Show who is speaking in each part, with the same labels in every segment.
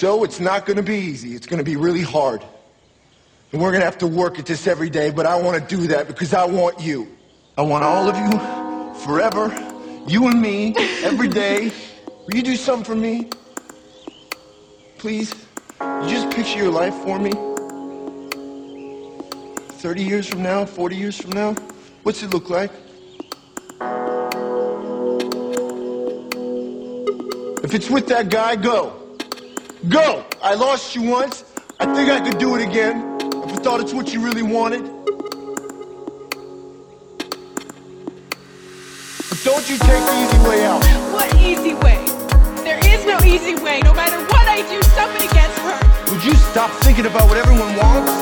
Speaker 1: So it's not going to be easy. It's going to be really hard. And we're going to have to work at this every day, but I want to do that because I want you. I want all of you forever. You and me, every day. Will you do something for me? Please? You just picture your life for me? 30 years from now, 40 years from now? What's it look like? If it's with that guy, go. Go! I lost you once. I think I could do it again. If I thought it's what you really wanted. But don't you take the easy way out.
Speaker 2: What easy way? There is no easy way. No matter what I do, somebody gets hurt.
Speaker 1: Would you stop thinking about what everyone wants?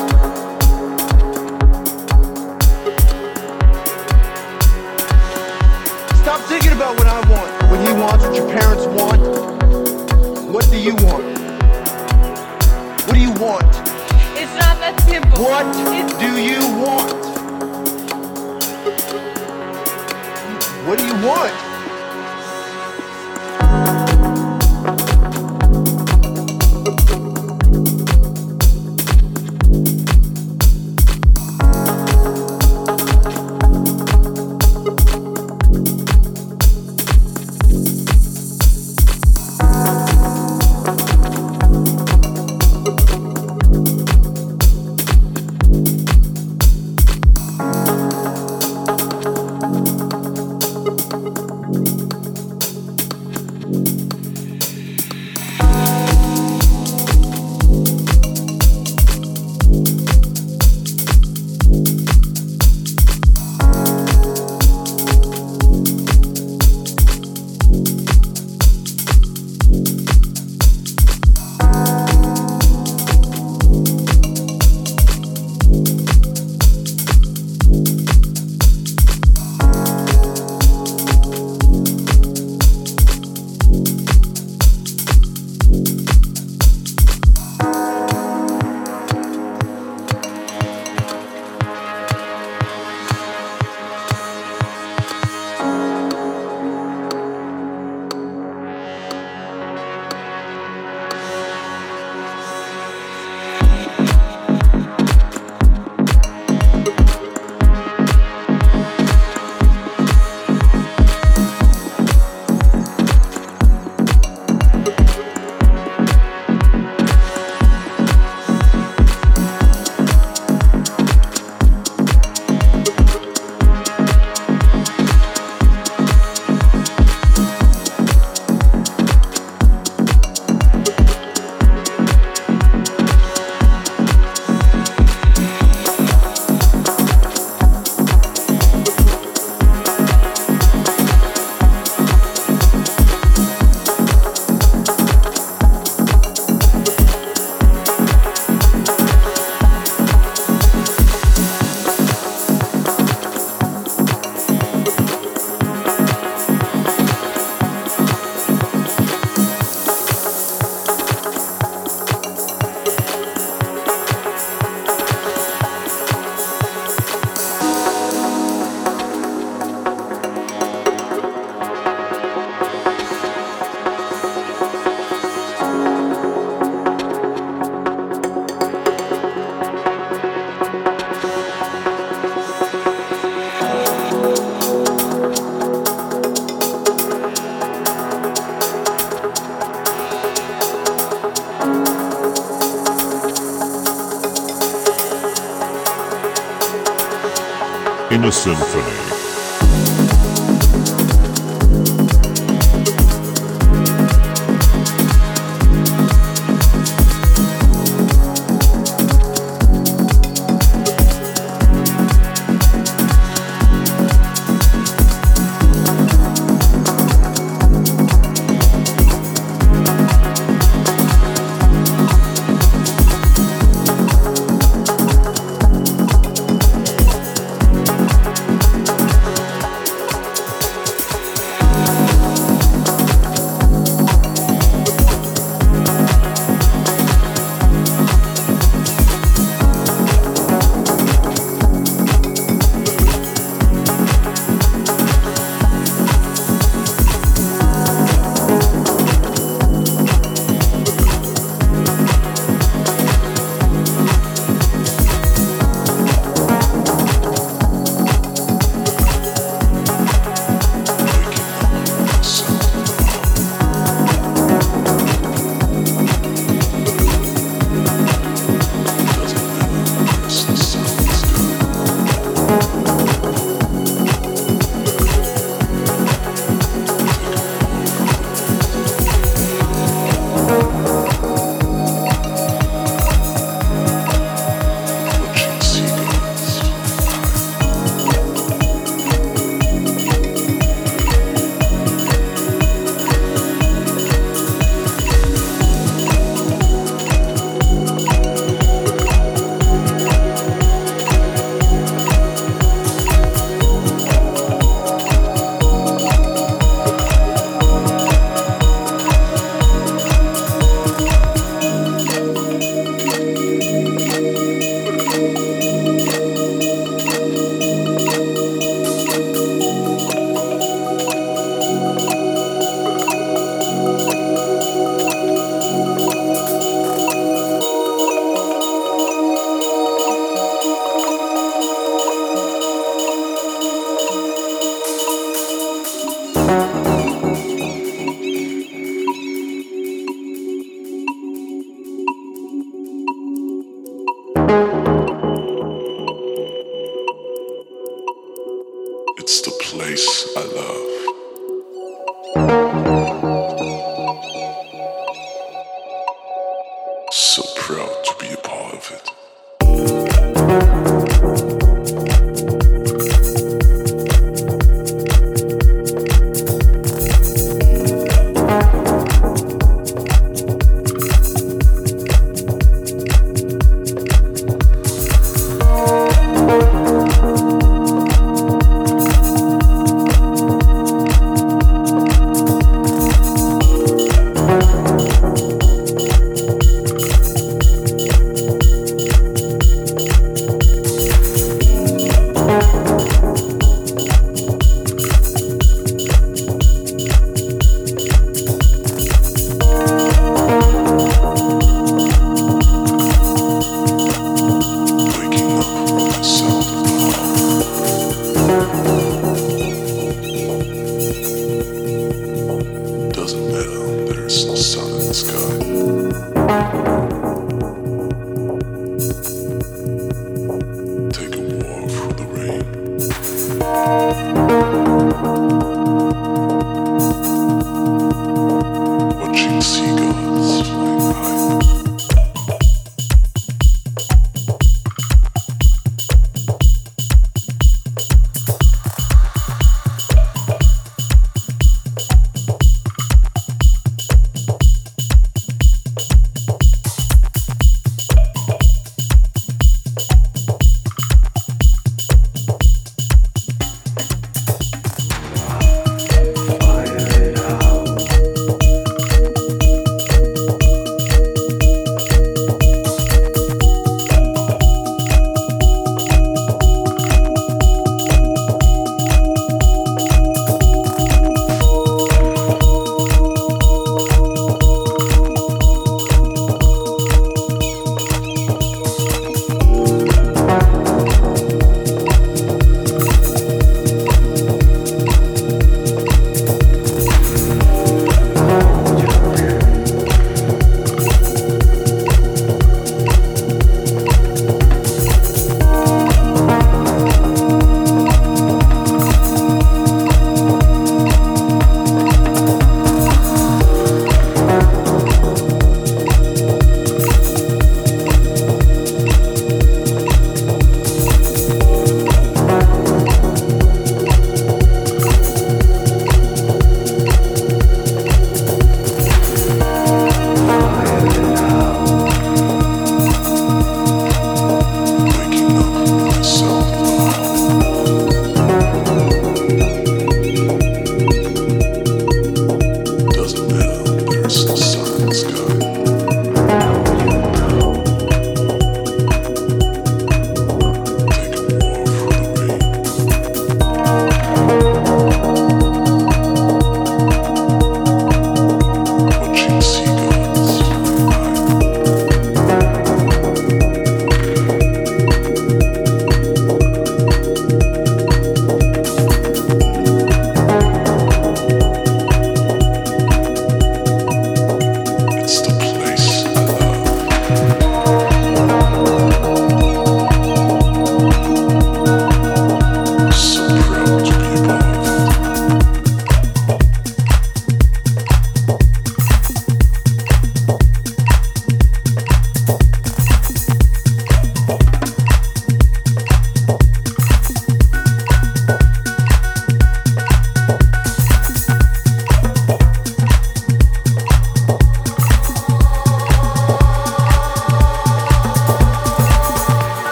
Speaker 1: Stop thinking about what I want, what he wants, what your parents want. What do you want? What do you want?
Speaker 2: It's not that simple.
Speaker 1: What
Speaker 2: It's
Speaker 1: do you want? What do you want?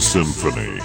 Speaker 3: Symphony.